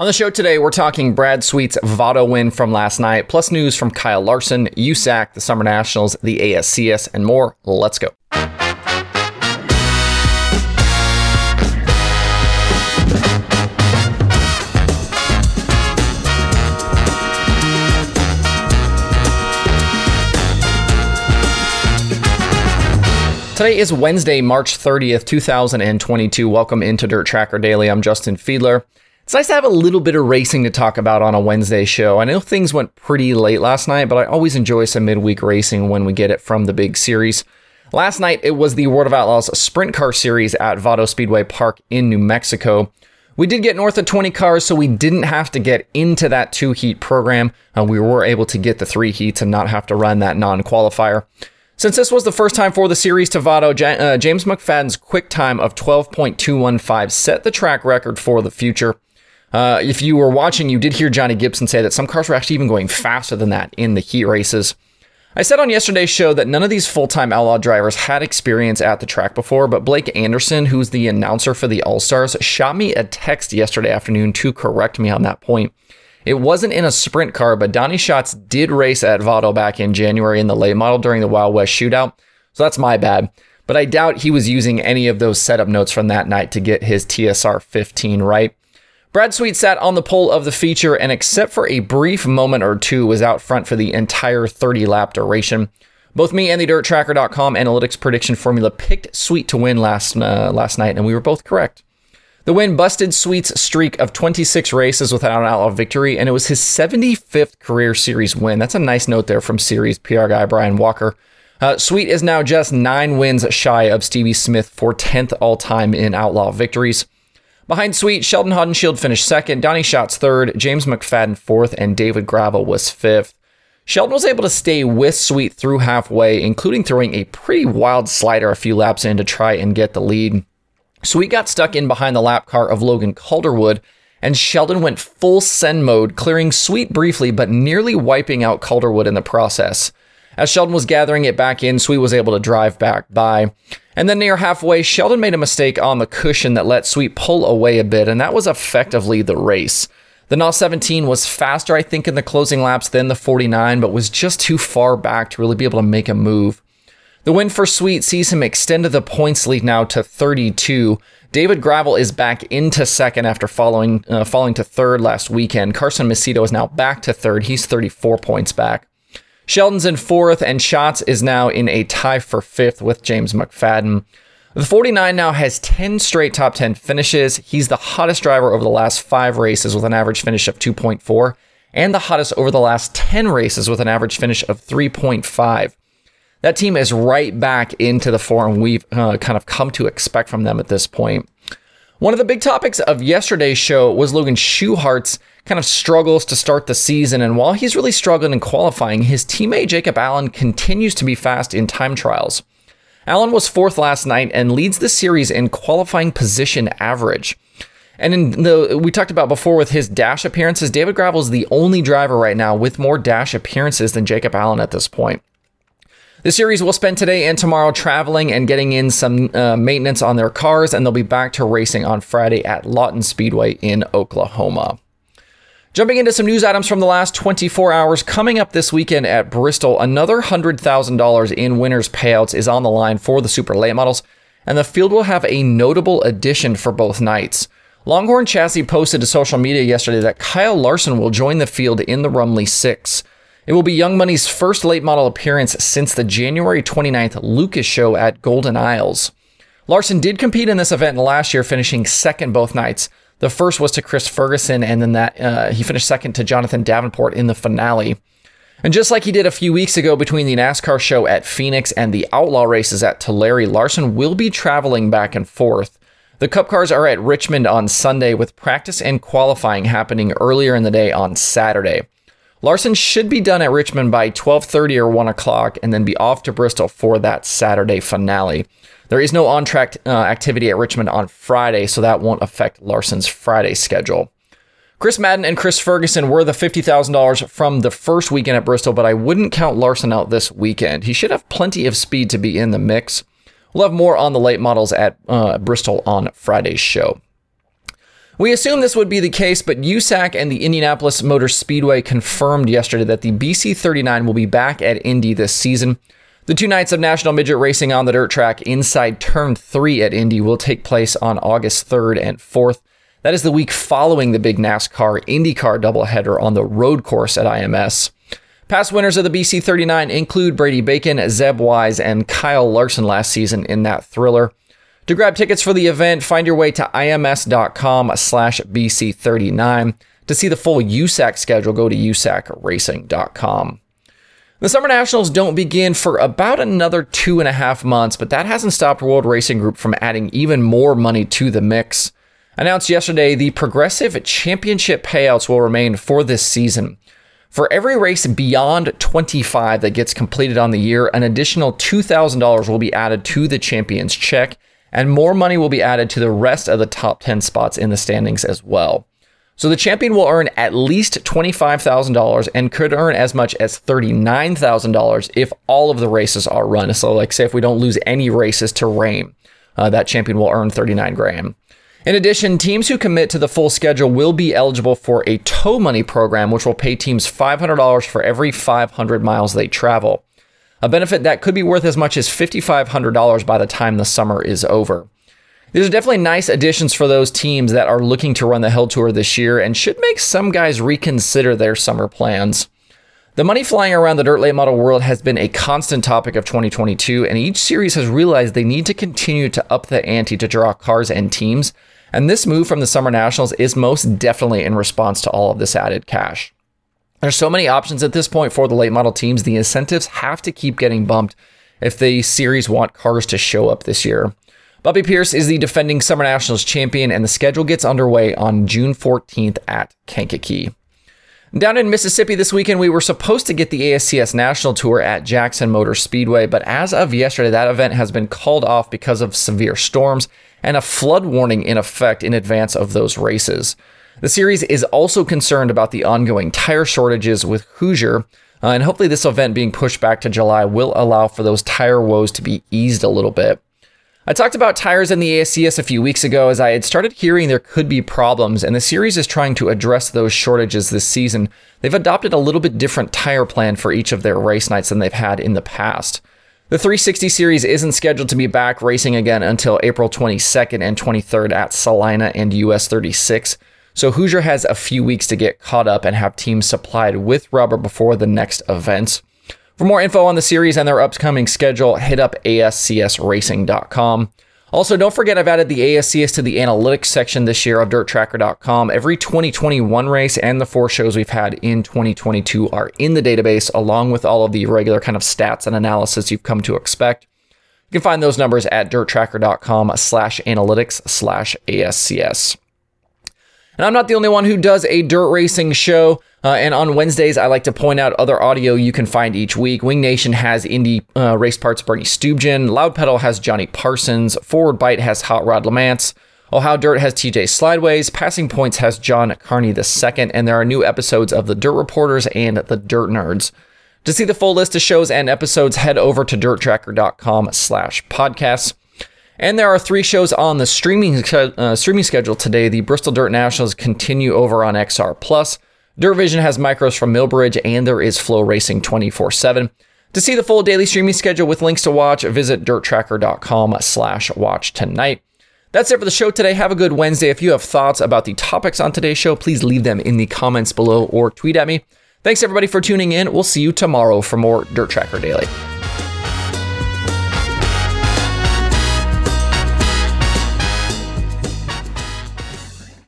On the show today, we're talking Brad Sweet's Vado win from last night, plus news from Kyle Larson, USAC, the Summer Nationals, the ASCS, and more. Let's go. Today is Wednesday, March 30th, 2022. Welcome into Dirt Tracker Daily. I'm Justin Fiedler. It's nice to have a little bit of racing to talk about on a Wednesday show. I know things went pretty late last night, but I always enjoy some midweek racing when we get it from the big series. Last night, it was the World of Outlaws Sprint Car Series at Vado Speedway Park in New Mexico. We did get north of 20 cars, so we didn't have to get into that two heat program. and we were able to get the three heats and not have to run that non qualifier. Since this was the first time for the series to Vado, uh, James McFadden's quick time of 12.215 set the track record for the future. Uh, if you were watching, you did hear Johnny Gibson say that some cars were actually even going faster than that in the heat races. I said on yesterday's show that none of these full time outlaw drivers had experience at the track before, but Blake Anderson, who's the announcer for the All Stars, shot me a text yesterday afternoon to correct me on that point. It wasn't in a sprint car, but Donny Schatz did race at Vado back in January in the late model during the Wild West shootout, so that's my bad. But I doubt he was using any of those setup notes from that night to get his TSR 15 right. Brad Sweet sat on the pole of the feature and, except for a brief moment or two, was out front for the entire 30 lap duration. Both me and the DirtTracker.com analytics prediction formula picked Sweet to win last uh, last night, and we were both correct. The win busted Sweet's streak of 26 races without an outlaw victory, and it was his 75th career series win. That's a nice note there from series PR guy Brian Walker. Uh, Sweet is now just nine wins shy of Stevie Smith for 10th all time in outlaw victories. Behind Sweet, Sheldon Haudenschild finished second, Donny Schatz third, James McFadden fourth, and David Gravel was fifth. Sheldon was able to stay with Sweet through halfway, including throwing a pretty wild slider a few laps in to try and get the lead. Sweet got stuck in behind the lap car of Logan Calderwood, and Sheldon went full send mode, clearing Sweet briefly, but nearly wiping out Calderwood in the process. As Sheldon was gathering it back in, Sweet was able to drive back by. And then near halfway, Sheldon made a mistake on the cushion that let Sweet pull away a bit, and that was effectively the race. The NOS 17 was faster, I think, in the closing laps than the 49, but was just too far back to really be able to make a move. The win for Sweet sees him extend the points lead now to 32. David Gravel is back into second after following uh, falling to third last weekend. Carson Macedo is now back to third. He's 34 points back. Sheldon's in fourth, and Schatz is now in a tie for fifth with James McFadden. The 49 now has 10 straight top 10 finishes. He's the hottest driver over the last five races with an average finish of 2.4, and the hottest over the last 10 races with an average finish of 3.5. That team is right back into the form we've uh, kind of come to expect from them at this point. One of the big topics of yesterday's show was Logan Schuchart's kind of struggles to start the season. And while he's really struggling in qualifying, his teammate Jacob Allen continues to be fast in time trials. Allen was fourth last night and leads the series in qualifying position average. And in the we talked about before with his dash appearances, David Gravel is the only driver right now with more dash appearances than Jacob Allen at this point. The series will spend today and tomorrow traveling and getting in some uh, maintenance on their cars, and they'll be back to racing on Friday at Lawton Speedway in Oklahoma. Jumping into some news items from the last 24 hours, coming up this weekend at Bristol, another $100,000 in winners' payouts is on the line for the super late models, and the field will have a notable addition for both nights. Longhorn Chassis posted to social media yesterday that Kyle Larson will join the field in the Rumley 6. It will be Young Money's first late model appearance since the January 29th Lucas show at Golden Isles. Larson did compete in this event last year, finishing second both nights. The first was to Chris Ferguson, and then that uh, he finished second to Jonathan Davenport in the finale. And just like he did a few weeks ago between the NASCAR show at Phoenix and the Outlaw races at Tulare, Larson will be traveling back and forth. The Cup cars are at Richmond on Sunday, with practice and qualifying happening earlier in the day on Saturday. Larson should be done at Richmond by 12:30 or 1 o'clock, and then be off to Bristol for that Saturday finale. There is no on track uh, activity at Richmond on Friday, so that won't affect Larson's Friday schedule. Chris Madden and Chris Ferguson were the $50,000 from the first weekend at Bristol, but I wouldn't count Larson out this weekend. He should have plenty of speed to be in the mix. We'll have more on the late models at uh, Bristol on Friday's show. We assume this would be the case, but USAC and the Indianapolis Motor Speedway confirmed yesterday that the BC 39 will be back at Indy this season. The two nights of National Midget Racing on the dirt track inside Turn 3 at Indy will take place on August 3rd and 4th. That is the week following the big NASCAR IndyCar doubleheader on the road course at IMS. Past winners of the BC 39 include Brady Bacon, Zeb Wise, and Kyle Larson last season in that thriller. To grab tickets for the event, find your way to ims.com slash BC39. To see the full USAC schedule, go to usacracing.com. The Summer Nationals don't begin for about another two and a half months, but that hasn't stopped World Racing Group from adding even more money to the mix. Announced yesterday, the Progressive Championship payouts will remain for this season. For every race beyond 25 that gets completed on the year, an additional $2,000 will be added to the champion's check, and more money will be added to the rest of the top 10 spots in the standings as well. So the champion will earn at least $25,000 and could earn as much as $39,000 if all of the races are run. So, like, say if we don't lose any races to rain, uh, that champion will earn 39 grand. In addition, teams who commit to the full schedule will be eligible for a tow money program, which will pay teams $500 for every 500 miles they travel. A benefit that could be worth as much as $5,500 by the time the summer is over. These are definitely nice additions for those teams that are looking to run the Hell Tour this year and should make some guys reconsider their summer plans. The money flying around the dirt late model world has been a constant topic of 2022, and each series has realized they need to continue to up the ante to draw cars and teams. And this move from the Summer Nationals is most definitely in response to all of this added cash. There's so many options at this point for the late model teams. The incentives have to keep getting bumped if the series want cars to show up this year. Bobby Pierce is the defending Summer Nationals champion, and the schedule gets underway on June 14th at Kankakee. Down in Mississippi this weekend, we were supposed to get the ASCS National Tour at Jackson Motor Speedway, but as of yesterday, that event has been called off because of severe storms and a flood warning in effect in advance of those races. The series is also concerned about the ongoing tire shortages with Hoosier, uh, and hopefully, this event being pushed back to July will allow for those tire woes to be eased a little bit. I talked about tires in the ASCS a few weeks ago as I had started hearing there could be problems, and the series is trying to address those shortages this season. They've adopted a little bit different tire plan for each of their race nights than they've had in the past. The 360 series isn't scheduled to be back racing again until April 22nd and 23rd at Salina and US 36. So Hoosier has a few weeks to get caught up and have teams supplied with rubber before the next events. For more info on the series and their upcoming schedule, hit up ascsracing.com. Also, don't forget I've added the ASCS to the analytics section this year of dirttracker.com. Every 2021 race and the four shows we've had in 2022 are in the database, along with all of the regular kind of stats and analysis you've come to expect. You can find those numbers at dirttracker.com slash analytics slash ASCS. And I'm not the only one who does a dirt racing show. Uh, and on Wednesdays, I like to point out other audio you can find each week. Wing Nation has indie uh, Race Parts Bernie Stuebgen. Loud Pedal has Johnny Parsons. Forward Bite has Hot Rod Lamance. Oh How Dirt has TJ Slideways. Passing Points has John Carney II. And there are new episodes of The Dirt Reporters and The Dirt Nerds. To see the full list of shows and episodes, head over to dirttracker.com slash podcasts. And there are three shows on the streaming uh, streaming schedule today. The Bristol Dirt Nationals continue over on XR Plus. Dirt Vision has micros from Millbridge, and there is FloRacing 24 7. To see the full daily streaming schedule with links to watch, visit dirttracker.com slash watch tonight. That's it for the show today. Have a good Wednesday. If you have thoughts about the topics on today's show, please leave them in the comments below or tweet at me. Thanks everybody for tuning in. We'll see you tomorrow for more Dirt Tracker Daily.